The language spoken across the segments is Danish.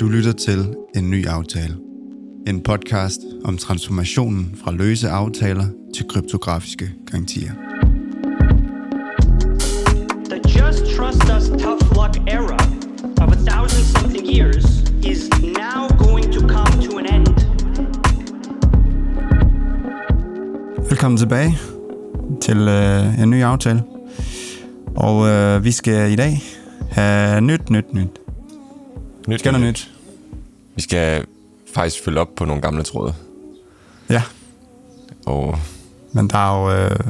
Du lytter til En Ny Aftale. En podcast om transformationen fra løse aftaler til kryptografiske garantier. The just trust us tough luck era of a thousand something years is now going to come to an end. Velkommen tilbage til øh, en ny aftale. Og øh, vi skal i dag have nyt, nyt, nyt. Nyt, Skal der nyt? Vi skal faktisk følge op på nogle gamle tråde. Ja, Og men der er jo... Øh,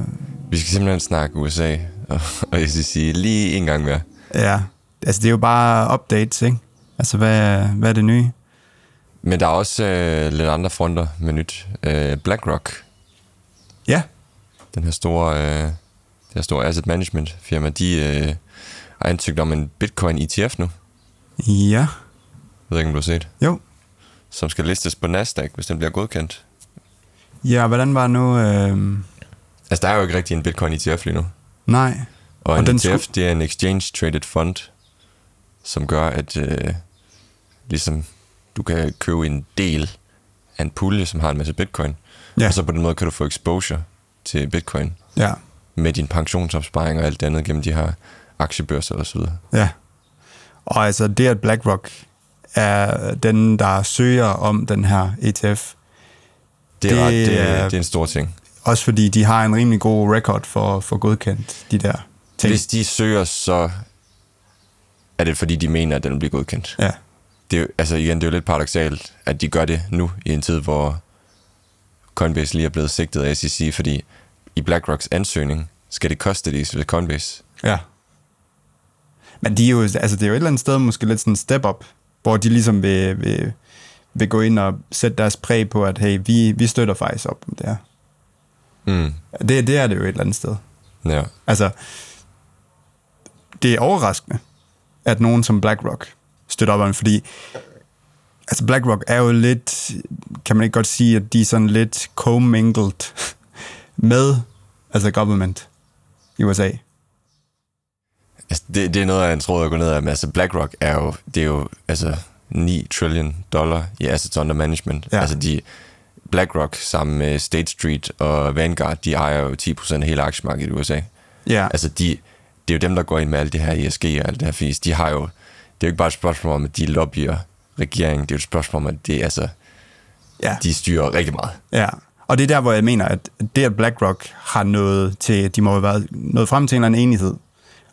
vi skal simpelthen snakke USA og, og SEC lige en gang mere. ja, altså det er jo bare updates, ikke? Altså, hvad, hvad er det nye? Men der er også øh, lidt andre fronter med nyt. Øh, BlackRock, Ja, den her store, øh, det her store asset management firma, de øh, har ansøgt om en Bitcoin ETF nu. ja, ved ikke, om du har set. jo. Som skal listes på Nasdaq, hvis den bliver godkendt. Ja, hvordan var nu? Øh, Altså, der er jo ikke rigtig en Bitcoin ETF lige nu. nej. Og, Og en den ETF, skulle- det er en exchange traded fund, som gør, at øh, ligesom du kan købe en del af en pulje, som har en masse bitcoin. Ja. Og så på den måde kan du få exposure til bitcoin Ja, med din pensionsopsparing og alt det andet gennem de her aktiebørser videre. ja. Og altså det, at BlackRock er den, der søger om den her ETF, Det er, Det ret, det, er, det er en stor ting. også fordi de har en rimelig god record for, for godkendt de der ting. Hvis de søger, så er det fordi, de mener, at den vil blive godkendt. Ja, Det er, altså igen, det er jo lidt paradoxalt, at de gør det nu i en tid, hvor Coinbase lige er blevet sigtet af SEC, fordi i BlackRocks ansøgning skal det koste det ved Coinbase. ja. Men de er jo, altså det er jo et eller andet sted måske lidt sådan en step up, hvor de ligesom vil, vil, vil gå ind og sætte deres præg på, at hey, vi, vi støtter faktisk op om det her. Mm. Det, det er det jo et eller andet sted. Ja. Altså, det er overraskende, at nogen som BlackRock støtter op om fordi altså BlackRock er jo lidt, kan man ikke godt sige, at de er sådan lidt commingled med altså government i USA. Altså, det, det er noget af en tråd at gå ned af, men altså BlackRock er jo, det er jo altså 9 trillion dollar i assets under management. Ja. Altså de, BlackRock sammen med State Street og Vanguard, de ejer jo 10% af hele aktiemarkedet i USA. Ja, Altså de, det er jo dem, der går ind med alt det her ESG og alt det her fis. De har jo, det er jo ikke bare et spørgsmål om, at de lobbyer regeringen. Det er jo et spørgsmål om, at det, altså, ja, de styrer rigtig meget. ja. Og det er der, hvor jeg mener, at det, at BlackRock har nået til, de må have været nået frem til en eller anden enighed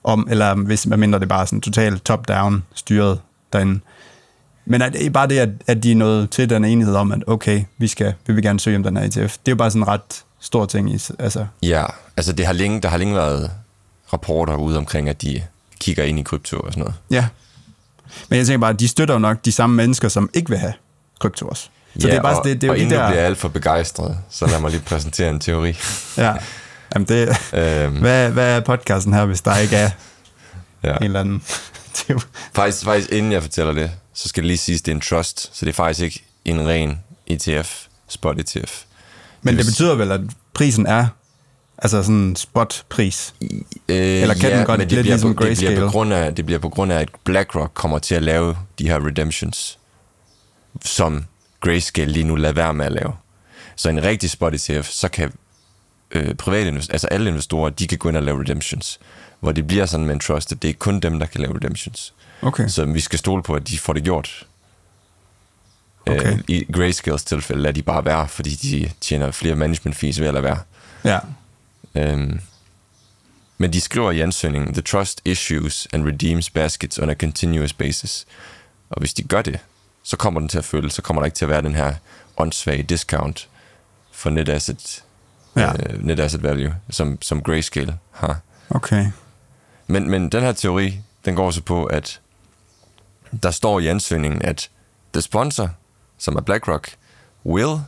om, eller hvis man mindre det bare sådan totalt top-down styret derinde. Men at, det er bare det, at, at de er nået til den enighed om, at okay, vi, skal, vi vil gerne søge om den her ETF. Det er jo bare sådan en ret stor ting. I, altså, Ja, altså det har længe, der har længe været rapporter ude omkring, at de kigger ind i krypto og sådan noget. ja. Men jeg tænker bare, at de støtter jo nok de samme mennesker, som ikke vil have krypto også. Så ja, det er bare og, det, det er og jo de inden du der... bliver alt for begejstret, så lad mig lige præsentere en teori. Ja. Jamen det, øhm, hvad, hvad er podcasten her, hvis der ikke er ja. en eller anden? Faktisk, faktisk inden jeg fortæller det, så skal det lige siges, at det er en trust, så det er faktisk ikke en ren ETF, spot ETF. Men det vil- betyder vel, at prisen er altså sådan en spot-pris. Øh, Eller kan den godt men lidt det bliver, ligesom på, det, bliver på grund af, det bliver på grund af, at BlackRock kommer til at lave de her redemptions, som Grayscale lige nu lader være med at lave. Så en rigtig spot ETF, så kan øh, private altså alle investorer, de kan gå ind og lave redemptions. Hvor det bliver sådan med en trust, at det er kun dem, der kan lave redemptions. Okay. Så vi skal stole på, at de får det gjort. Okay. Øh, I Grayscales tilfælde lader de bare være, fordi de tjener flere management fees ved at lade være. Ja. Øhm, men de skriver i ansøgningen, The trust issues and redeems baskets on a continuous basis. Og hvis de gør det, så kommer den til at følge, så kommer der ikke til at være den her åndssvage discount for net asset, Ja. øh, net asset value, som, som Grayscale har. Okay. Men, men den her teori, den går så på, at der står i ansøgningen, at the sponsor, som er BlackRock, will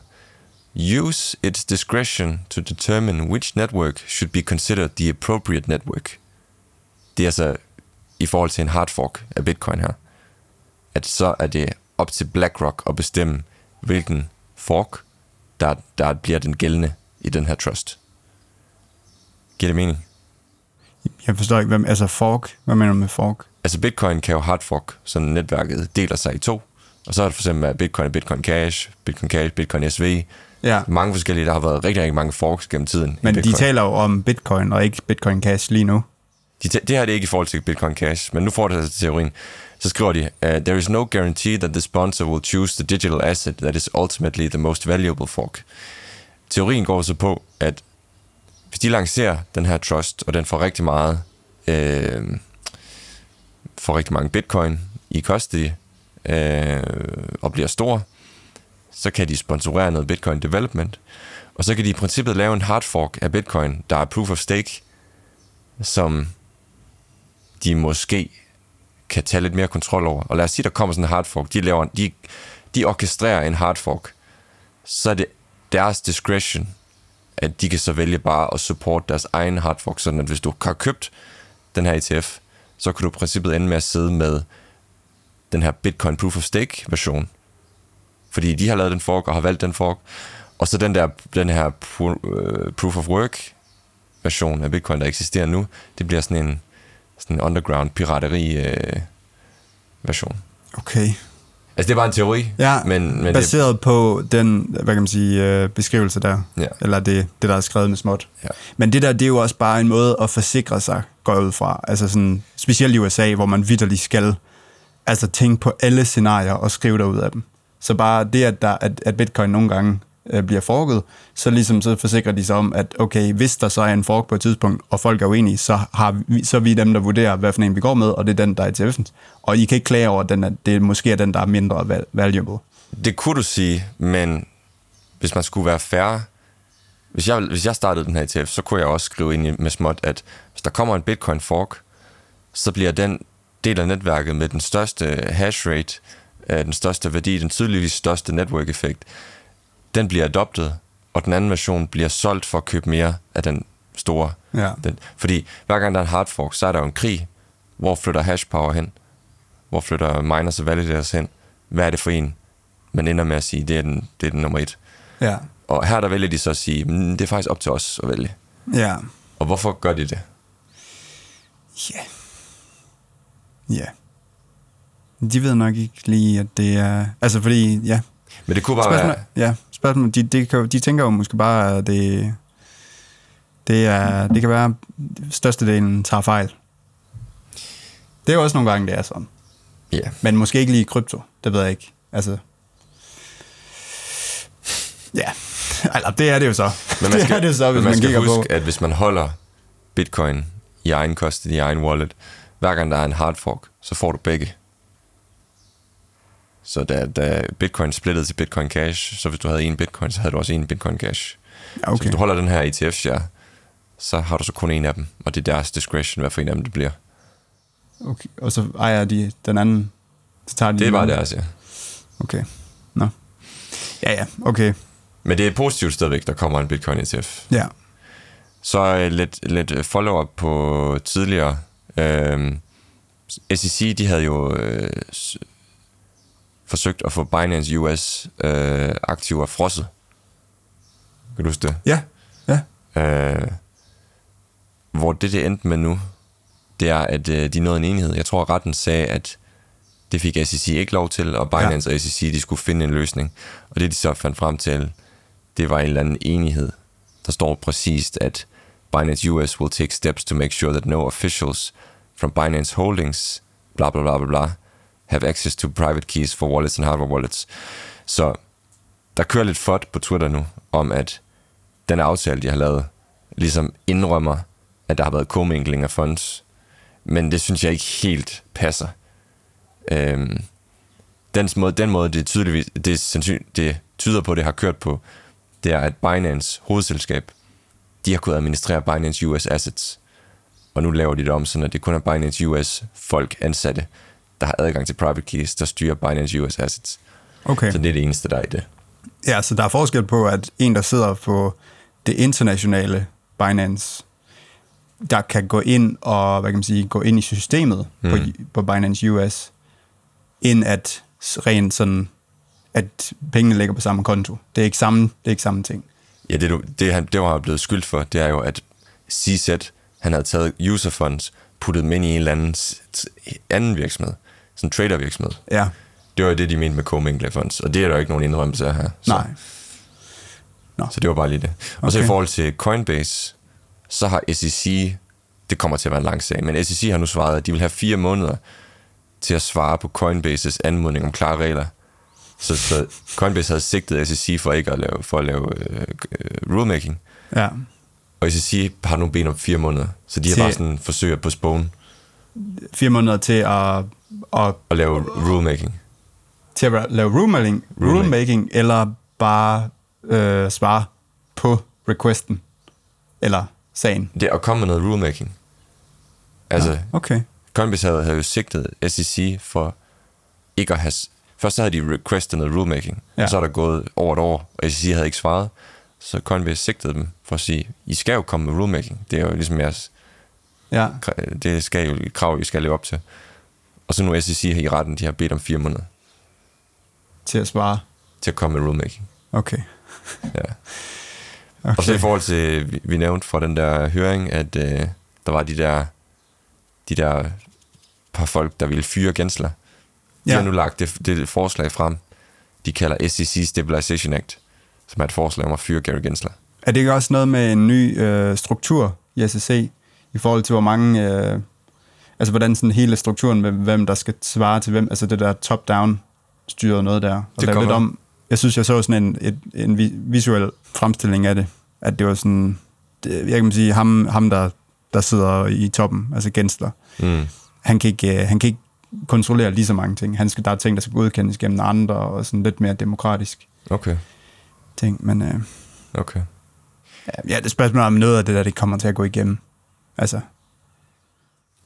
use its discretion to determine which network should be considered the appropriate network. Det er altså i forhold til en hard fork af Bitcoin her. At så er det op til BlackRock at bestemme, hvilken fork, der, der bliver den gældende i den her trust. Giver det mening? Jeg forstår ikke, hvem, altså fork, hvad mener du med fork? Altså Bitcoin kan jo hard fork, så netværket deler sig i to, Og så er det for eksempel Bitcoin, Bitcoin Cash, Bitcoin Cash, Bitcoin SV. Ja. Mange forskellige, der har været rigtig, rigtig mange forks gennem tiden. Men de taler jo om bitcoin og ikke bitcoin cash lige nu. De, det her er det ikke i forhold til Bitcoin Cash, men nu får det altså teorien. Så skriver de, uh, there is no guarantee that the sponsor will choose the digital asset that is ultimately the most valuable fork. Teorien går så på, at hvis de lancerer den her trust, og den får rigtig meget, øh, får rigtig mange bitcoin i custody, øh, og bliver stor, så kan de sponsorere noget bitcoin development, og så kan de i princippet lave en hard fork af bitcoin, der er proof of stake, som de måske kan tage lidt mere kontrol over. Og lad os sige, der kommer sådan en hard fork. De, laver, de, de orkestrerer en hard fork. Så er det deres discretion, at de kan så vælge bare at support deres egen hard fork. Sådan at hvis du har købt den her ETF, så kan du i princippet ende med at sidde med den her Bitcoin Proof of Stake version. Fordi de har lavet den fork og har valgt den fork. Og så den der den her øh, Proof of Work version af Bitcoin, der eksisterer nu, det bliver sådan en, sådan en underground pirateri øh, version. Okay. Altså det er bare en teori, Ja, men, men det, baseret på den, hvad kan man sige, øh, beskrivelse der. Ja. Eller det, det, der er skrevet med småt. Ja. Men det der, det er jo også bare en måde at forsikre sig, går ud fra. Altså sådan, specielt i USA, hvor man vidderligt skal altså tænke på alle scenarier og skrive derud af dem. Så bare det, at, der, at, at bitcoin nogle gange øh, bliver forket, så ligesom så forsikrer de sig om, at okay, hvis der så er en fork på et tidspunkt, og folk er uenige, så, har vi, så er vi dem, der vurderer, hvad for en vi går med, og det er den, der er til ETF'en. Og I kan ikke klage over, at den er, det måske er den, der er mindre val- valuable. det kunne du sige, men hvis man skulle være fair, hvis jeg, hvis jeg startede den her ETF, så kunne jeg også skrive ind i- med småt, at hvis der kommer en Bitcoin fork, så bliver den del af netværket med den største hash rate, øh, den største værdi, den tydeligvis største network effekt, den bliver adoptet, og den anden version bliver solgt for at købe mere af den store. Ja. Den, fordi hver gang der er en hard fork, så er der jo en krig. Hvor flytter hash power hen? Hvor flytter miners og validators hen? Hvad er det for en? Man ender med at sige, det er den, det er den nummer et. Ja. Og her der vælger de så at sige, "Mm, det er faktisk op til os at vælge. Ja. Og hvorfor gør de det? Ja. Ja. De ved nok ikke lige, at det er... Altså, fordi, ja. Men det kunne bare Spørgsmål, være, ja, spørgsmål, de, de, de tænker jo måske bare, at det, det, er, det kan være, at størstedelen tager fejl. Det er jo også nogle gange, det er sådan. ja, Men måske ikke lige i krypto, det ved jeg ikke. Altså, ja, altså, det er det jo så. men man det skal, er det så, hvis man, man skal kigger huske, på. at hvis man holder bitcoin i egen custody, i egen wallet, hver gang der er en hard fork, så får du begge. Så da, da bitcoin splittede til bitcoin cash, så hvis du havde en bitcoin, så havde du også en bitcoin cash. Ja, Så okay. hvis du holder den her ETF-share, så har du så kun en af dem, og det er deres discretion, hvad for en af dem det bliver. okay. Og så ejer de den anden. Så tager de Det er anden. deres, ja. Okay. Nå. Ja, ja, okay. Men det er positivt stadigvæk, der kommer en Bitcoin ETF. Ja. Så øh, lidt, lidt øh, follow-up på tidligere. Øhm, SEC, de havde jo øh, forsøgt at få Binance US øh, aktiver frosset. Kan du huske det? Ja. Ja. Øh, hvor det, det endte med nu, det er, at øh, de nåede en enighed. Jeg tror, retten sagde, at det fik SEC ikke lov til, og Binance ja. og SEC, de skulle finde en løsning. Og det, de så fandt frem til, det var en eller anden enighed. Der står præcist, at Binance US will take steps to make sure that no officials from Binance Holdings, bla bla bla bla bla, have access to private keys for wallets and hardware wallets. Så der kører lidt fod på Twitter nu, om at den aftale, de har lavet, ligesom indrømmer, at der har været kommingling af funds. Men det synes jeg ikke helt passer. Øhm, den, måde, den måde, det, tydeligvis, det, sandsyn, det tyder på, det har kørt på, det er, at Binance hovedselskab, de har kunnet administrere Binance US Assets. Og nu laver de det om, sådan at det kun er Binance US folk ansatte, der har adgang til private keys, der styrer Binance US Assets. Okay. Så det er det eneste, der er i det. Ja, så der er forskel på, at en, der sidder på det internationale Binance, der kan gå ind og, hvad kan man sige, gå ind i systemet mm. på, på Binance US, end at rent sådan, at pengene ligger på samme konto. Det er ikke samme, det er ikke samme ting. Ja, det, du- det, han, det var han blevet skyldt for, det er jo, at CZ, han havde taget user funds, puttet dem ind i en eller anden anden virksomhed, sådan en trader virksomhed. Ja, Det var jo det, de mente med commingle funds, og det er der jo ikke nogen indrømmelse af her. Så, Nej. Så det var bare lige det. Og så i Okay. forhold til Coinbase, så har SEC, det kommer til at være en lang sag, men SEC har nu svaret, at de vil have fire måneder til at svare på Coinbases anmodning om klare regler. Så, så Coinbase havde sigtet SEC for ikke at lave, for at lave øh, øh, rulemaking, Ja. og SEC har nu bedt om fire måneder, så de har bare sådan forsøgt at postpone Fire måneder til at, at, at lave rulemaking. til at lave rulemaking, Rulemaking. eller bare øh, svare på requesten. Eller sagen. Det er at komme med noget rulemaking. Altså, ja. Okay. Coinbase havde, havde jo sigtet SEC for ikke at have... Først så havde de requestet noget rulemaking. Ja. og så er der gået over et år, og SEC havde ikke svaret. Så Coinbase sigtede dem for at sige, I skal jo komme med rulemaking. Det er jo ligesom jeres... Ja. Det skal jo et krav, I skal leve op til. Og så nu SEC her i retten, de har bedt om fire måneder Til at svare. til at komme med rulemaking. Okay. Ja. okay. Og så i forhold til, vi, vi nævnte fra den der høring, at øh, der var de der, de der par folk, der ville fyre Gensler. De Ja. har nu lagt det, det forslag frem, de kalder SEC Stabilization Act, som er et forslag om at fyre Gary Gensler. Er det ikke også noget med en ny øh, struktur i SEC, i forhold til hvor mange, øh, altså hvordan sådan hele strukturen med, hvem der skal svare til hvem, altså det der top-down styret noget der, og Det lave lidt om. Jeg synes, jeg så sådan en, et, en vi- visuel fremstilling af det, at det var sådan, det, jeg kan sige, ham, ham der, der sidder i toppen, altså Gensler, Mm. han kan ikke, øh, han kan ikke kontrollere lige så mange ting. Han skal, der er ting, der skal godkendes gennem andre, og sådan lidt mere demokratisk Okay, ting, men øh, okay. ja, det er spørgsmålet om noget af det der, det kommer til at gå igennem. Altså,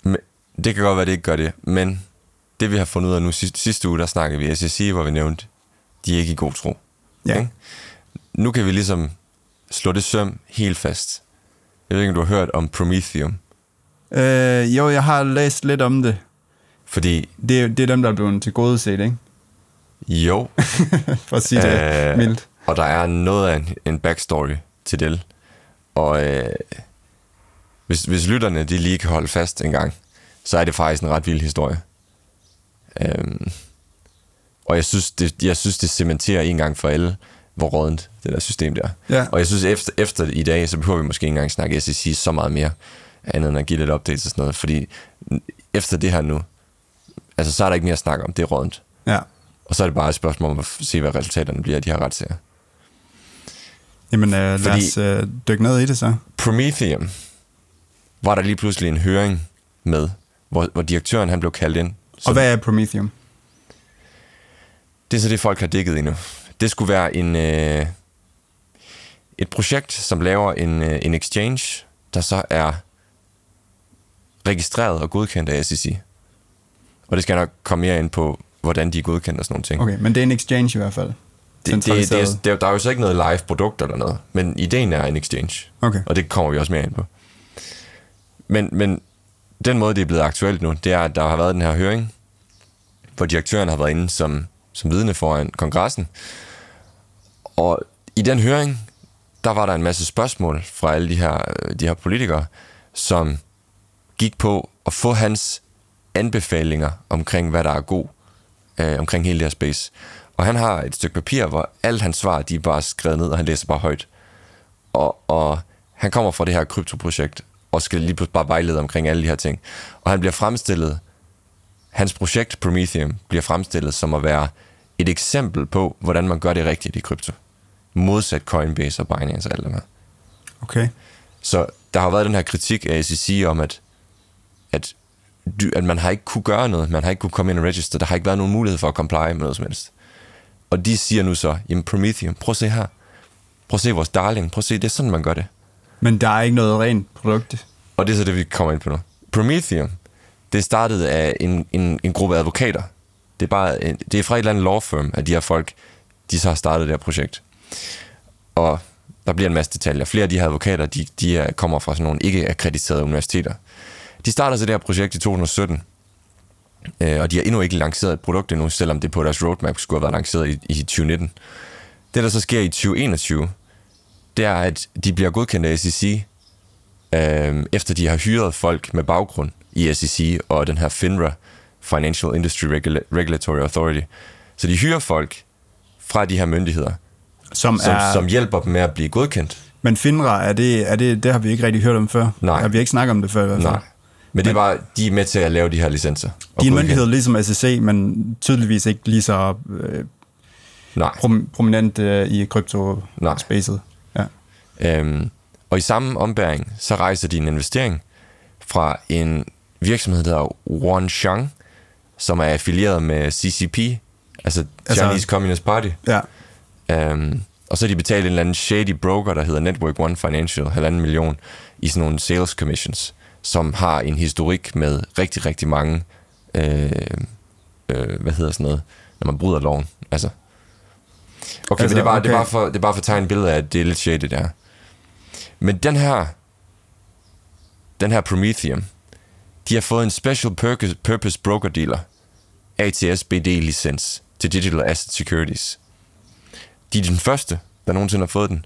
Men, det kan godt være, det ikke gør det, men det vi har fundet ud af nu sidste, sidste uge, der snakkede vi SEC, hvor vi nævnte, de er ikke i god tro. Ja. Ikke? Nu kan vi ligesom slå det søm helt fast. Jeg ved ikke, om du har hørt om Prometheum, Øh, jo, jeg har læst lidt om det. fordi Det, er- det er dem, der er blevet til gode set, ikke? jo, For at sige det Øh, mildt. Og der er noget af en, en backstory til det. Og øh, hvis, hvis lytterne de lige kan holde fast en gang, så er det faktisk en ret vild historie. Øhm, og jeg synes, det, jeg synes, det cementerer en gang for alle, hvor rådent det der system der. Ja. Og jeg synes, efter, efter i dag, så behøver vi måske ikke engang snakke SEC så meget mere, andet end at give lidt updates og sådan noget. Fordi efter det her nu, altså så er der ikke mere at snakke om, det er rådent. Ja. Og så er det bare et spørgsmål om at se, hvad resultaterne bliver af de her retssager. Jamen, øh, lad Fordi- os øh, dykke ned i det så. Prometheum var der lige pludselig en høring med, hvor, hvor direktøren han blev kaldt ind. Så Og hvad er Prometheum? Det er så det, folk har dækket endnu. Det skulle være en, øh, et projekt, som laver en, øh, en exchange, der så er registreret og godkendt af SEC. Og det skal jeg nok komme mere ind på, hvordan de er godkendt og sådan nogle ting. Okay, men det er en exchange i hvert fald. Det, det, det, er, det er, der er jo så ikke noget live produkt eller noget, men ideen er en exchange. Okay. Og det kommer vi også mere ind på. Men, men den måde, det er blevet aktuelt nu, det er, at der har været den her høring, hvor direktøren har været inde som, som vidne foran kongressen. Og i den høring, der var der en masse spørgsmål fra alle de her, de her politikere, som gik på at få hans anbefalinger omkring, hvad der er god øh, omkring hele det her space. Og han har et stykke papir, hvor alt hans svar, de er bare skrevet ned, og han læser bare højt. Og, og han kommer fra det her kryptoprojekt, og skal lige pludselig bare vejlede omkring alle de her ting. Og han bliver fremstillet, hans projekt Prometheum bliver fremstillet som at være et eksempel på, hvordan man gør det rigtigt i krypto. Modsat Coinbase og Binance og alt det her. Okay. Så der har været den her kritik af SEC om, at, at, du, at man har ikke kunne gøre noget, man har ikke kunne komme ind og register, der har ikke været nogen mulighed for at comply med noget som helst. Og de siger nu så, jamen Prometheum, prøv at se her. Prøv at se vores darling, prøv at se, det er sådan, man gør det. Men der er ikke noget rent produkt. Og det er så det, vi kommer ind på nu. Prometheum, det startede af en, en, en gruppe advokater. Det er, bare, en- det er fra et eller andet law firm, at de her folk, de så har startet det her projekt. Og der bliver en masse detaljer. Flere af de her advokater, de, de er, kommer fra sådan nogle ikke-akkrediterede universiteter. De starter så det her projekt i 2017, øh, og de har endnu ikke lanceret et produkt endnu, selvom det på deres roadmap skulle have været lanceret i, i 2019. Det, der så sker i 2021, det er, at de bliver godkendt af SEC, øh, efter de har hyret folk med baggrund i SEC og den her FINRA, Financial Industry Regula- Regulatory Authority, Så de hyrer folk fra de her myndigheder, Som, som, er, som hjælper dem med at blive godkendt. Men FINRA, er det, er det, det har vi ikke rigtig hørt om før. Nej. Har vi ikke snakket om det før i hvert fald. Nej. Men det er bare, de er med til at lave de her licenser. De er en myndighed ligesom SEC, men tydeligvis ikke lige så øh, Nej. prom- prominent øh, i Nej. krypto-spacet. Øhm, og i samme ombæring, så rejser de en investering fra en virksomhed, der hedder Wanshang, som er affilieret med CCP, altså Altså- Chinese Communist Party. ja. Um, og så har de betalt en eller anden shady broker, der hedder Network One Financial, halvanden million, i sådan nogle sales commissions, som har en historik med rigtig, rigtig mange, øh, øh, hvad hedder sådan noget, når man bryder loven. Altså. Okay, Altså, men det er, bare, det, er okay. bare for, det bare for at tegne billede af, at det er lidt shady der. Men den her, den her Prometheum, de har fået en Special Purpose, purpose Broker Dealer, ATS BD-licens til Digital Asset Securities. De er den første, der nogensinde har fået den.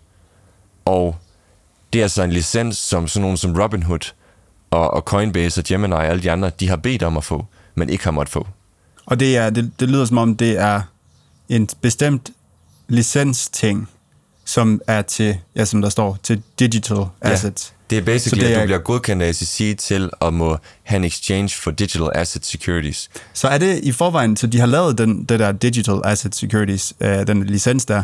Og det er altså en licens, som sådan nogen som Robinhood og, og Coinbase og Gemini og alle de andre, de har bedt om at få, men ikke har måttet få. Og det, er, det, det lyder som om, det er en bestemt licensting, som er til, ja, som der står, til digital assets. Det er basically, Så det at er- du bliver godkendt af SEC til at må have en exchange for digital asset securities. Så er det i forvejen, så de har lavet den, det der digital asset securities, øh, den licens der,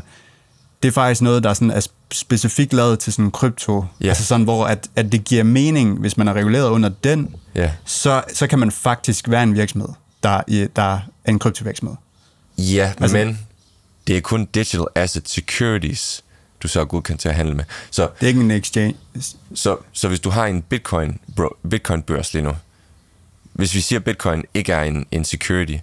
det er faktisk noget, der sådan er sp- specifikt lavet til sådan krypto, Ja. altså sådan, hvor at, at det giver mening, hvis man er reguleret under den, Ja. så, så kan man faktisk være en virksomhed, der, der er en kryptovirksomhed. Ja, altså, men det er kun digital asset securities, du så er godkendt til at handle med. Så, Det er ikke en exchange. så, så hvis du har en bitcoin, bro, bitcoin børs lige nu, hvis vi siger, at bitcoin ikke er en, en security,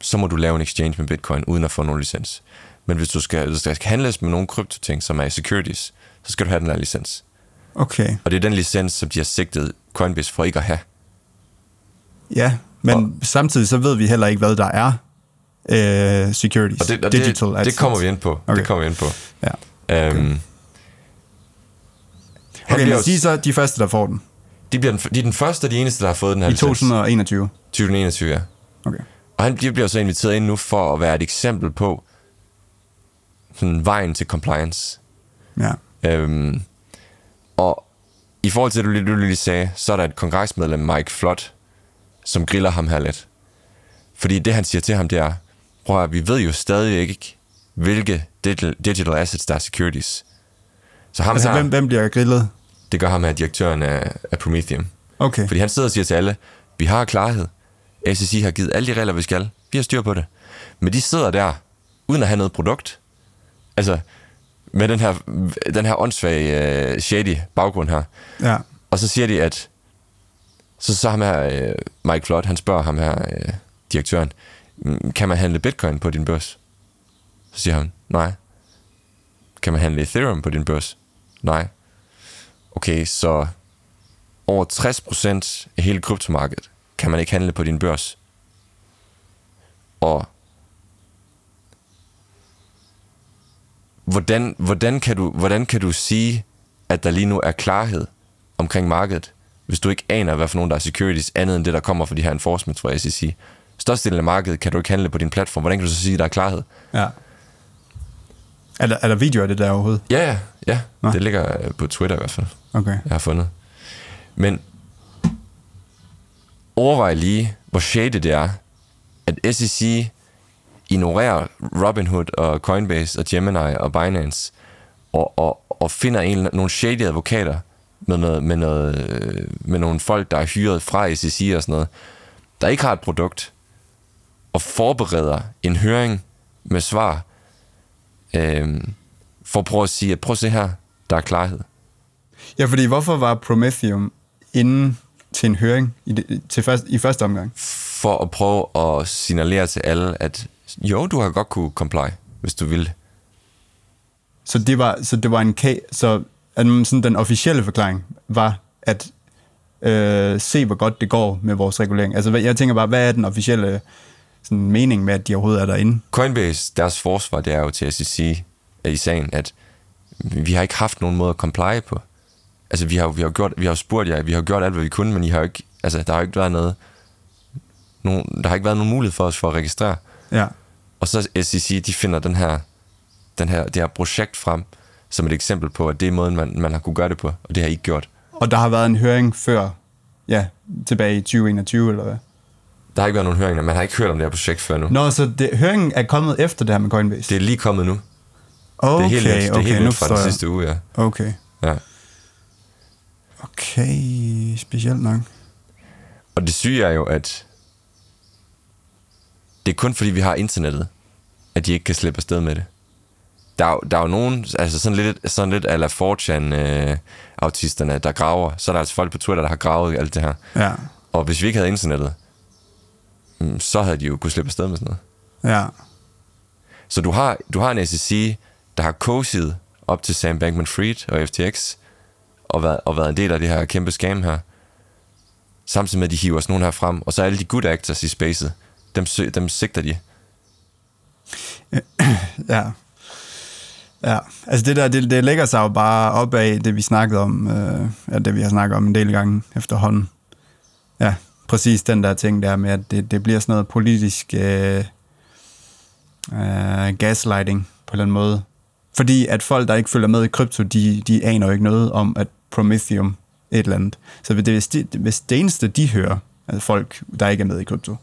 så må du lave en exchange med bitcoin, uden at få nogen licens. Men hvis du skal, hvis der skal handles med nogle kryptoting, som er securities, så skal du have den der licens. Okay, Og det er den licens, som de har sigtet Coinbase for ikke at have. ja, men og, samtidig så ved vi heller ikke, hvad der er øh, securities, Og det, og digital det, det assets. kommer vi ind på. Okay. Det kommer vi ind på. Ja. Øhm, han Okay, jo- de er så de første, der får den. de, bliver den, de er den første og de eneste, der har fået den her I licens. 2021. 2021, ja. Okay. Og han de bliver så inviteret ind nu for at være et eksempel på sådan vejen til compliance. Ja. Øhm, og i forhold til det, du lige, sagde, så er der et kongresmedlem, Mike Flott, som griller ham her lidt. Fordi det, han siger til ham, det er, prøv at vi ved jo stadig ikke, hvilke digital, digital assets, der er securities. Så ham Altså, her, hvem, hvem bliver grillet? det gør ham her, direktøren af, af Prometheum. Okay. Fordi han sidder og siger til alle, vi har klarhed. SEC har givet alle de regler, vi skal. Vi har styr på det. Men de sidder der, uden at have noget produkt. Altså, med den her, den her åndssvage, uh, shady baggrund her. Ja. Og så siger de, at... Så så ham her, uh, Mike Flott, han spørger ham her, uh, direktøren, "Mm, kan man handle bitcoin på din børs? Så siger han, nej. Kan man handle Ethereum på din børs? Nej. Okay, så over 60% af hele kryptomarkedet kan man ikke handle på din børs. Og hvordan, hvordan, kan du, hvordan kan du sige, at der lige nu er klarhed omkring markedet, hvis du ikke aner, hvad for nogen der er securities, andet end det, der kommer fra de her enforcements fra SEC? Størstedelen af markedet kan du ikke handle på din platform. Hvordan kan du så sige, at der er klarhed? ja. Er der, er der videoer af det der overhovedet? Ja, ja, ja. Nå. Det ligger øh, på Twitter i hvert fald. Okay. jeg har fundet. Men overvej lige, hvor shady det er, at SEC ignorerer Robinhood og Coinbase og Gemini og Binance og, og, og finder en, nogle shady advokater med, noget, med, noget, øh, med nogle folk, der er hyret fra SEC og sådan noget, der ikke har et produkt, og forbereder en høring med svar, øh, for at prøve at sige, at prøv at se her, der er klarhed. Ja, fordi hvorfor var Prometheum inde til en høring i, det, til først, i første omgang? for at prøve at signalere til alle, at jo, du har godt kunne comply, hvis du vil. Så det var, så det var en ka- så at sådan den officielle forklaring var, at øh, se, hvor godt det går med vores regulering. Altså, jeg tænker bare, hvad er den officielle sådan, mening med, at de overhovedet er derinde? Coinbase, deres forsvar, det er jo til SEC i sagen, at vi har ikke haft nogen måde at comply på. Altså, vi har, vi har, gjort, vi har spurgt jer, vi har gjort alt, hvad vi kunne, men I har jo ikke, altså, der har jo ikke været noget, nogen, der har ikke været nogen mulighed for os for at registrere. Ja. Og så SEC, de finder den her, den her, det her projekt frem, som et eksempel på, at det er måden, man, man har kunne gøre det på, og det har I ikke gjort. Og der har været en høring før, ja, tilbage i 2021, eller hvad? Der har ikke været nogen høringer, man har ikke hørt om det her projekt før nu. Nå, så det, høringen er kommet efter det her med Coinbase? Det er lige kommet nu. okay, det er helt nyt, det er okay, helt nu nyt fra den jeg. sidste uge, ja. Okay. ja. Okay, specielt nok. Og det syge er jo, at det er kun fordi, vi har internettet, at de ikke kan slippe afsted med det. Der er, der er jo nogen, altså sådan lidt, sådan lidt ala 4chan-autisterne, der graver. Så er der altså folk på Twitter, der har gravet alt det her. Ja, Og hvis vi ikke havde internettet, så havde de jo kunne slippe afsted med sådan noget. ja. Så du har, du har en SEC, der har coachet op til Sam Bankman-Fried og FTX, og været, og været en del af det her kæmpe scam her. Samtidig med, at de hiver sådan nogle her frem, og så alle de good actors i spacet, dem, dem sigter de. Ja. Ja, altså det der, det, det lægger sig jo bare op af det, vi snakkede om, øh, ja, det vi har snakket om en del gange efterhånden. Ja, præcis den der ting der med, at det, det bliver sådan noget politisk øh, øh, gaslighting på en eller anden måde. Fordi at folk, der ikke følger med i krypto, de, de aner jo ikke noget om, at Prometheum et eller andet. Så hvis det, hvis det, eneste, de hører, altså folk, der ikke er med i krypto,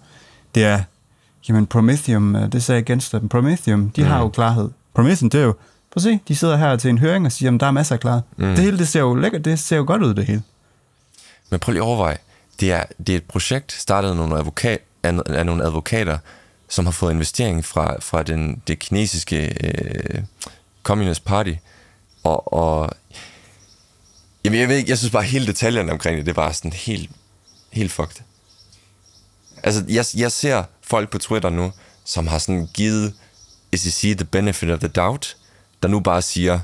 det er, jamen Prometheum, øh, det sagde dem. Prometheum, de mm. har jo klarhed. Prometheum, det er jo, prøv at se, de sidder her til en høring og siger, at der er masser af klarhed. Mm. Det hele, det ser jo lækkert, det ser jo godt ud, det hele. Men prøv lige at overveje, det er, det er et projekt, startet af nogle, advokat, af, af nogle advokater, som har fået investering fra, fra den, det kinesiske øh, Communist Party. Og, og jamen, jeg ved ikke, jeg synes bare, hele detaljerne omkring det, det er bare sådan helt, helt fucked. Altså, jeg, jeg ser folk på Twitter nu, som har sådan givet SEC the benefit of the doubt, der nu bare siger,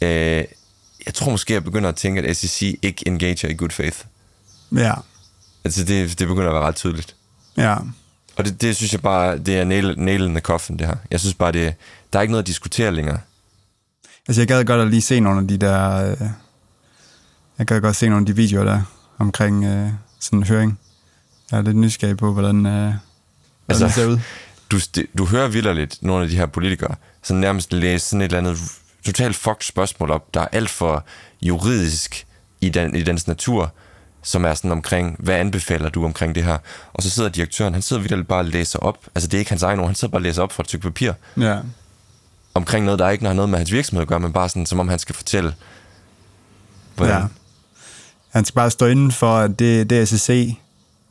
øh, jeg tror måske, jeg begynder at tænke, at SEC ikke engager i good faith. Ja, Altså, det, det begynder at være ret tydeligt. ja. Og det, det synes jeg bare, det er nail, nail in the coffin, det her. Jeg synes bare, det, der er ikke noget at diskutere længere. Altså, jeg gad godt at lige se nogle af de der... Øh, jeg gad godt se nogle af de videoer der omkring øh, sådan en høring. Jeg er lidt nysgerrig på, hvordan, øh, hvordan Altså, det ser ud. Du, du hører vildt nogle af de her politikere, så nærmest læse sådan et eller andet totalt fucked spørgsmål op, der er alt for juridisk i, den, i dens natur, som er sådan omkring, hvad anbefaler du omkring det her? Og så sidder direktøren, han sidder vildt bare og læser op, altså det er ikke hans egen ord, han sidder bare og læser op fra et stykke papir, Ja, omkring noget, der ikke har noget med hans virksomhed at gøre, men bare sådan, som om han skal fortælle, hvordan, ja. Han skal bare stå inden for, at det, det SEC,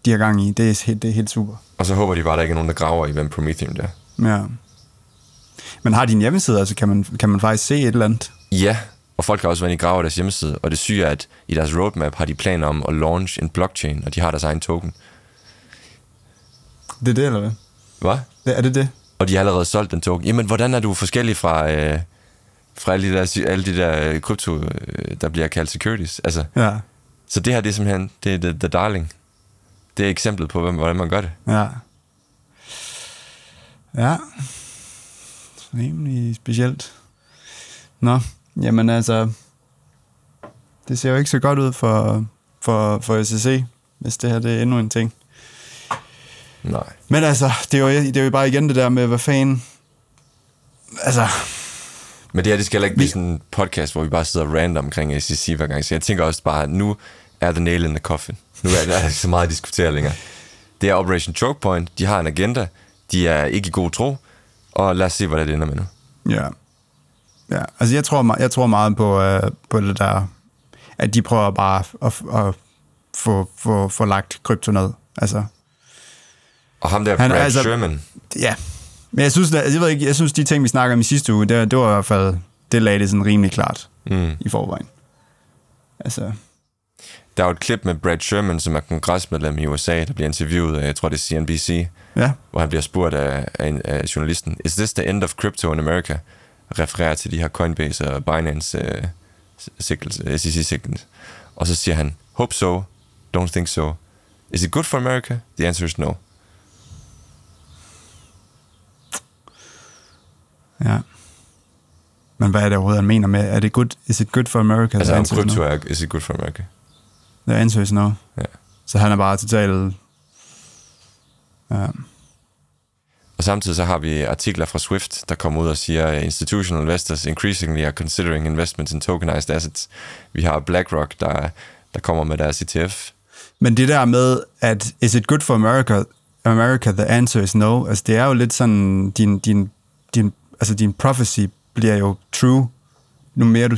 de har gang i. Det er, helt- det er helt super. Og så håber de bare, at der ikke er nogen, der graver i, hvem Prometheum det er. Ja. Men har de en hjemmeside, altså kan man, kan man faktisk se et eller andet? Ja, og folk har også været i graver deres hjemmeside, og det syge er, at i deres roadmap har de planer om at launch en blockchain, og de har deres egen token. Det er det, eller hvad? Hvad? Det, er det det? Og de har allerede solgt den token. Jamen, hvordan er du forskellig fra, øh, fra alle de der, alle de der øh, krypto, øh, der bliver kaldt securities? Altså, Ja, så det her, det er simpelthen, det er the, the darling. Det er eksemplet på, hvordan man gør det. ja. Ja. Rimelig specielt. Nå, jamen altså, det ser jo ikke så godt ud for, for, for SEC, hvis det her det er endnu en ting. Nej. Men altså, det er, jo, det er jo bare igen det der med, hvad fanden... Altså, Men det her, det skal heller ikke blive sådan en podcast, hvor vi bare sidder random omkring SEC hver gang. Så jeg tænker også bare, nu er the nail in the coffin. Nu er der ikke så meget at diskutere længere. Det er Operation Choke Point. De har en agenda. De er ikke i god tro. Og lad os se, hvad det ender med nu. Ja. Ja, altså jeg tror, jeg tror meget på, uh, på det der, at de prøver bare at, at få, få, få lagt krypto ned. Altså, Og ham der, Han Brad altså- Sherman, ja. Men jeg synes, jeg, ved ikke, jeg synes, de ting, vi snakker om i sidste uge, det, det var i hvert fald, det lagde det sådan rimelig klart mm. i forvejen. Altså, der er jo et klip med Brad Sherman, som er kongresmedlem i USA, der bliver interviewet af, jeg tror det er CNBC, ja, hvor han bliver spurgt af, af, af journalisten, Is this the end of crypto in America? Refererer til de her Coinbase og Binance uh, signals, SEC signals. Og så siger han, Hope so, don't think so. Is it good for America? The answer is no. ja. Men hvad er det overhovedet, han mener med, er det good, is it good for America? Altså om is krypto no. er, is it good for America? The answer is no. Ja. Så han er bare totalt... Ja. Og samtidig så har vi artikler fra Swift, der kommer ud og siger, institutional investors increasingly are considering investments in tokenized assets. Vi har BlackRock, der, der kommer med deres ETF. Men det der med, at is it good for America? America, the answer is no. Altså, det er jo lidt sådan, din, din, din, altså, din prophecy bliver jo true, nu mere, du,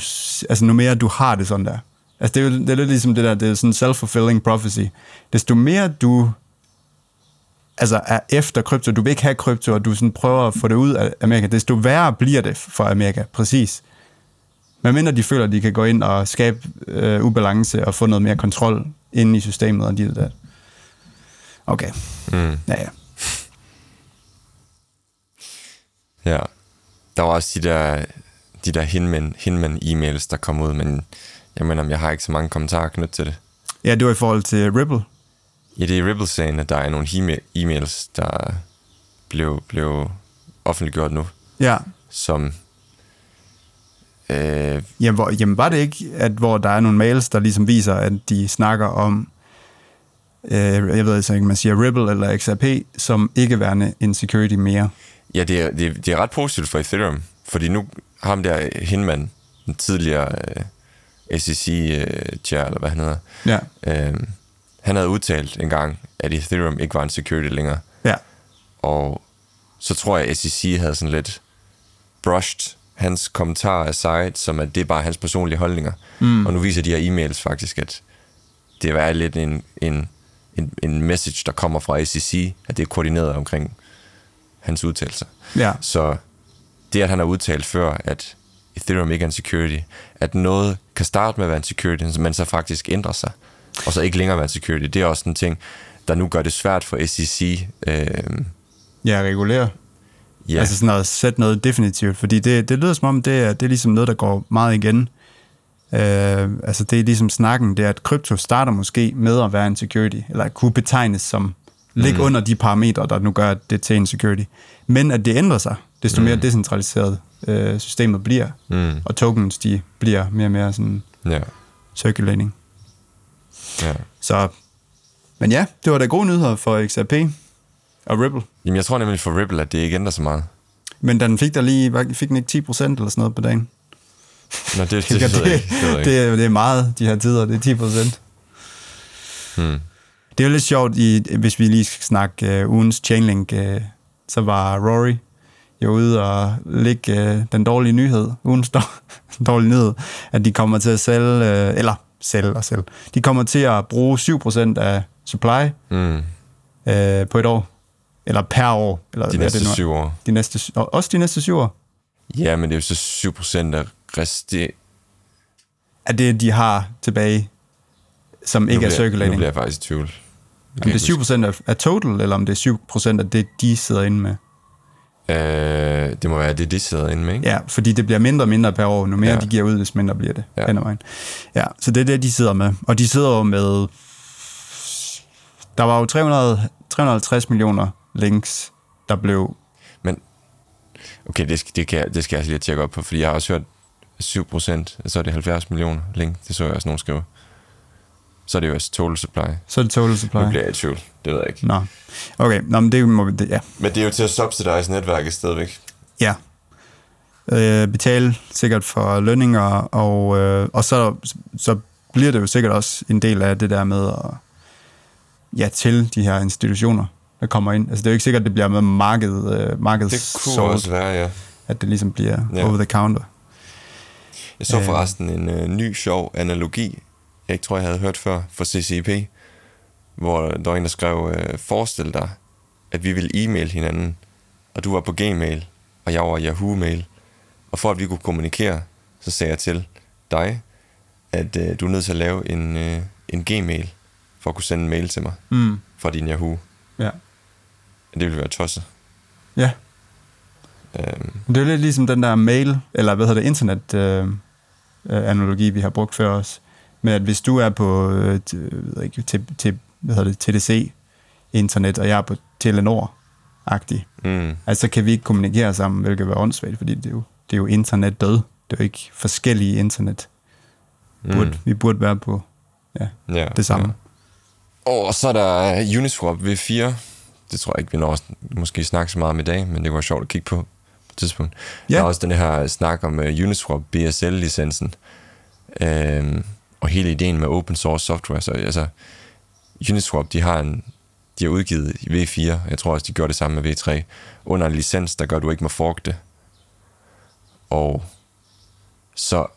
altså, nu mere du har det sådan der. Altså, det er jo det er lidt ligesom det der, det er sådan self-fulfilling prophecy. Desto mere du altså er efter krypto, du vil ikke have krypto, og du sådan prøver at få det ud af Amerika, desto værre bliver det for Amerika, præcis. Men mindre de føler, at de kan gå ind og skabe øh, ubalance og få noget mere kontrol inde i systemet og dit og dat. Okay. Mm. Ja, ja. Ja. Der var også de der, de der Hinman, Hinman e-mails, der kom ud, men jeg mener, jeg har ikke så mange kommentarer knyttet til det. Ja, det var i forhold til Ripple. Ja, det er Ripple-sagen, at der er nogle e-mails, der blev, blev offentliggjort nu, Ja. som... Øh, Jamen, hvor, jamen var det ikke, at hvor der er nogle mails, der ligesom viser, at de snakker om, øh, jeg ved altså ikke, man siger Ripple eller XRP, som ikke værende en security mere. ja, det er, det, er, det er ret positivt for Ethereum, fordi nu ham der Hinman, den tidligere øh, SEC-chair, eller hvad han hedder, Ja, øh, han havde udtalt engang, at Ethereum ikke var en security længere. ja, Og så tror jeg, at SEC havde sådan lidt brushed hans kommentar aside, som at det er bare hans personlige holdninger. Mm. Og nu viser de her e-mails faktisk, at det er lidt en, en, en, en message, der kommer fra SEC, at det er koordineret omkring hans udtalelser. ja. Så det, at han har udtalt før, at Ethereum ikke er en security, at noget kan starte med at være en security, men så faktisk ændrer sig, og så ikke længere være security, det er også en ting, der nu gør det svært for SEC øh, Ja, regulere. Ja. Altså sådan at sætte noget definitivt, fordi det, det lyder som om, det er, det er ligesom noget, der går meget igen. Øh, altså det er ligesom snakken, det er, at krypto starter måske med at være en security, eller kunne betegnes som, ligge mm. under de parametre, der nu gør, det til en security. Men at det ændrer sig, desto mere decentraliseret øh, systemet bliver, Mm. og tokens, de bliver mere og mere sådan ja, circulating. Ja. Så, men ja, det var da gode nyheder for XRP og Ripple. Jamen, jeg tror nemlig for Ripple, at det ikke ændrer så meget. Men den fik der lige, fik den ikke 10% eller sådan noget på dagen? Nå, det, det, Det, det, det. Det, det, er, det er meget, de her tider, det er 10 procent. Hmm. Det er jo lidt sjovt, i, hvis vi lige skal snakke uh, ugens Chainlink, uh, så var Rory jo ude og lægge uh, den dårlige nyhed, ugens dår- dårlige nyhed, at de kommer til at sælge, uh, eller sælge og sælge, de kommer til at bruge 7% af supply Mm. uh, på et år, eller per år. Eller De næste det nu er. syv år. De næste, og også de næste syv år. Ja, men det er jo så 7 procent af resti... At det, de har tilbage, som Nu ikke er bliver- Nu circulating. bliver jeg faktisk i tvivl. Om det er 7% af, af total, eller om det er 7% af det, de sidder inde med. Øh, det må være det, de sidder inde med, ikke? Ja, fordi det bliver mindre og mindre per år. Nu mere Ja. de giver ud, des mindre bliver det Ja. ja. så det er det, de sidder med. Og de sidder jo med... Der var jo 300, 350 millioner links, der blev... Men, okay, det, skal- det, kan, jeg- det skal jeg altså lige tjekke op på, fordi jeg har også hørt 7 procent, så er det 70 millioner link. Det så jeg også nogen skrive. Så er det jo også total supply. Så er det total supply. Nu bliver jeg i tvivl. Det ved jeg ikke. Nå. Okay, Nå, men det må vi... Det, ja. Men det er jo til at subsidize netværket stadigvæk. Ja. Øh, betale sikkert for lønninger, og, øh, og så, så bliver det jo sikkert også en del af det der med at ja, til de her institutioner, der kommer ind. Altså det er jo ikke sikkert, at det bliver med marked, øh, markeds Det kunne også være, ja. at det ligesom bliver Ja. ja. over the counter. Jeg så Øh. forresten en øh, ny sjov analogi, jeg ikke tror, jeg havde hørt før, for CCP, hvor der var en, der skrev, øh, forestil dig, at vi ville e-mail hinanden, og du var på Gmail, og jeg var Yahoo-mail. Og for at vi kunne kommunikere, så sagde jeg til dig, at øh, du er nødt til at lave en, øh, en Gmail, for at kunne sende en mail til mig Mm. fra din Yahoo. Ja. Det ville være tosset. Ja. Øhm, Det er jo lidt ligesom den der mail, eller hvad hedder det, internet øh, øh, analogi, vi har brugt før os, med at hvis du er på øh, ved ikke, til, til, hvad hedder det, TDC internet, og jeg er på Telenor-agtig, mm, altså så kan vi ikke kommunikere sammen, hvilket vil være åndssvagt, fordi det er jo, det er jo internet død. Det er jo ikke forskellige internet. Burde, mm, Vi burde være på ja, ja, det samme. Ja. Og så er der Uniswap V4, det tror jeg ikke, vi når måske snakke så meget om i dag, men det var sjovt at kigge på på et tidspunkt. Ja. Der er også den her snak om uh, Uniswap BSL-licensen, øhm, og hele ideen med open source software. Så altså, Uniswap, de har en de har udgivet i V4, jeg tror også, de gjorde det samme med V3, under en licens, der gør, at du ikke må fork det. Og så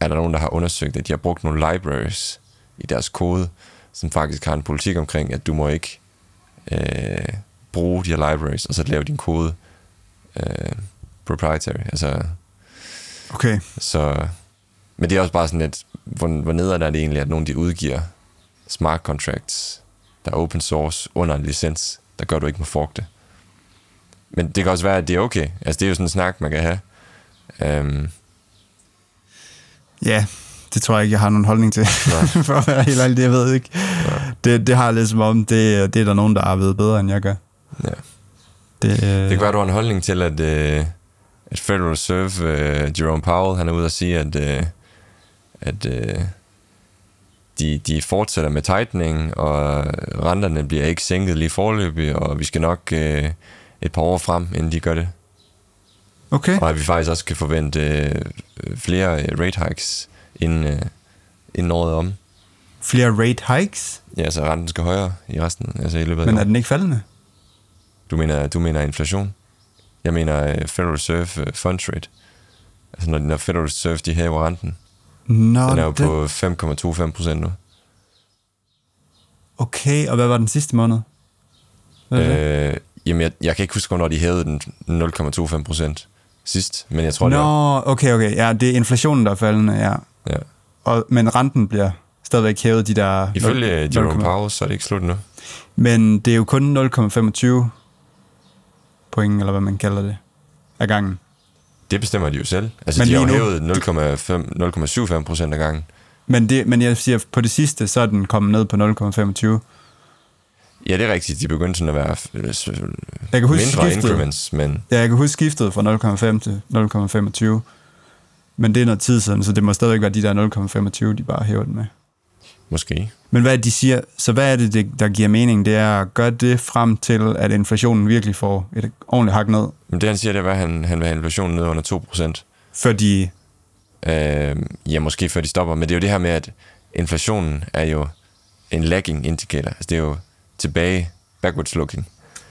er der nogen, der har undersøgt, at de har brugt nogle libraries i deres kode, som faktisk har en politik omkring, at du må ikke øh, bruge de her libraries, og så lave din kode øh, proprietary. Altså, Okay. så, men det er også bare sådan lidt, hvor, hvor nederen er det egentlig, at nogen de udgiver smart contracts, der er open source, under en licens, der gør, du ikke må fork det. Men det kan også være, at det er okay. Altså, det er jo sådan en snak, man kan have. Um, Ja, det tror jeg ikke, jeg har nogen holdning til. For at være helt ærlig, det jeg ved ikke. Det, det har jeg lidt som om, det, det er der nogen, der har ved bedre, end jeg gør. ja. Det, øh, Det kan være, du har en holdning til, at, øh, at Federal Reserve, øh, Jerome Powell, han er ude og sige, at, øh, at øh, de, de fortsætter med tightening, og renterne bliver ikke sænket lige forløbig, og vi skal nok øh, et par år frem, inden de gør det. Okay. Og at vi faktisk også kan forvente øh, flere øh, rate hikes inden, øh, inden året om. Flere rate hikes, Ja, så renten skal højere i resten, altså i løbet af men er den ikke faldende? Du mener, du mener inflation? Jeg mener øh, Federal Reserve øh, funds rate. Altså når, når Federal Reserve de hæver renten. Nå, Den er jo det, på 5,25 procent nu. Okay, og hvad var den sidste måned? Øh, jamen, jeg, jeg kan ikke huske, hvornår de hævede den 0,25 procent sidst, men jeg tror, det var... Nå, okay, okay. Ja, det er inflationen, der er faldende, ja. Ja. Og, men renten bliver stadigvæk hævet, de der... Ifølge 0,- Jerome Powell, så er det ikke slut nu. Men det er jo kun 0,25 point, eller hvad man kalder det, af gangen. Det bestemmer de jo selv. Altså, Men de har jo hævet 0,5 0,75 procent ad gangen. Men, det, men jeg siger, på det sidste, så er den kommet ned på 0,25. Ja, det er rigtigt. De begyndte sådan at være øh, Jeg kan huske mindre skiftet. increments, men Ja, jeg kan huske skiftet fra 0,5 til 0,25. Men det er noget tid siden, så det må stadigvæk være de der 0,25, de bare hæver den med. Måske. Men hvad de siger? Så hvad er det, der giver mening? Det er at gøre det frem til, at inflationen virkelig får et ordentligt hak ned, Men det han siger, det er, at han, han vil have inflationen ned under 2 procent. før de... Øh, ja, måske før de stopper. Men det er jo det her med, at inflationen er jo en lagging indicator. Altså det er jo tilbage, backwards looking.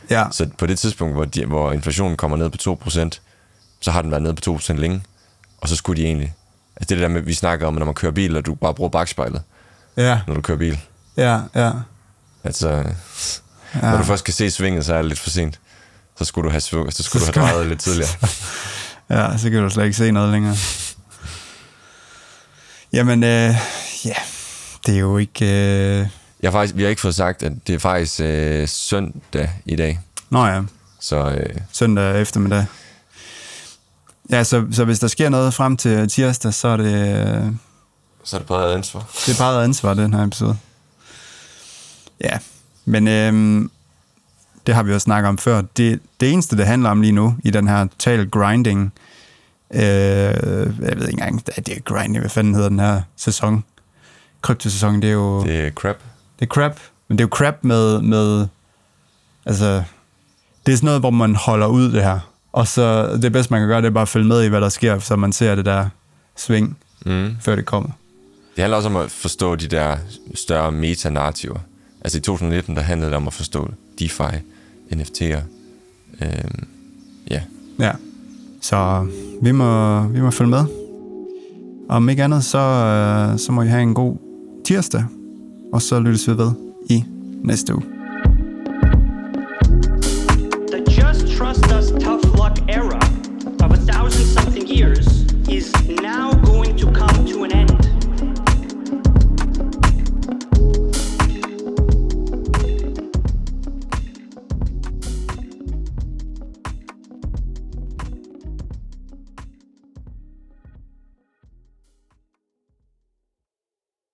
Ja, Så på det tidspunkt, hvor, de, hvor inflationen kommer ned på 2%, så har den været nede på 2% længe. Og så skulle de egentlig... Altså det det der med, vi snakker om, når man kører bil, og du bare bruger bagspejlet, ja, når du kører bil. ja, ja. Altså, ja. når du først kan se svinget, så er det lidt for sent. Så skulle du have, så skulle Så du have drejet lidt tidligere. Ja, så kan du slet ikke se noget længere. Jamen, øh, ja, det er jo ikke... Øh... Jeg faktisk, vi har ikke fået sagt, at det er faktisk øh, søndag i dag. Nå ja, Så øh, søndag eftermiddag. Ja, så, så hvis der sker noget frem til tirsdag, så er det, øh, så er det bare ansvar. det er bare ansvar, den her episode. Ja, men øh, det har vi jo snakket om før. Det, det eneste, det handler om lige nu, i den her total grinding, øh, jeg ved ikke engang, det er grinding, hvad fanden hedder den her sæson? Kryptosæson, det er jo... Det er crap. Det er crap, men det er jo crap med, med altså, det er sådan noget, hvor man holder ud det her. Og så det bedste, man kan gøre, det er bare at følge med i, hvad der sker, så man ser det der sving, Mm. før det kommer. Det handler også om at forstå de der større metanarrativer. Altså i 2019, der handlede det om at forstå DeFi, NFT'er. Øhm, ja, Ja, så vi må, vi må følge med. Om ikke andet, så, øh, så må I have en god tirsdag, og så lyttes vi ved i næste uge.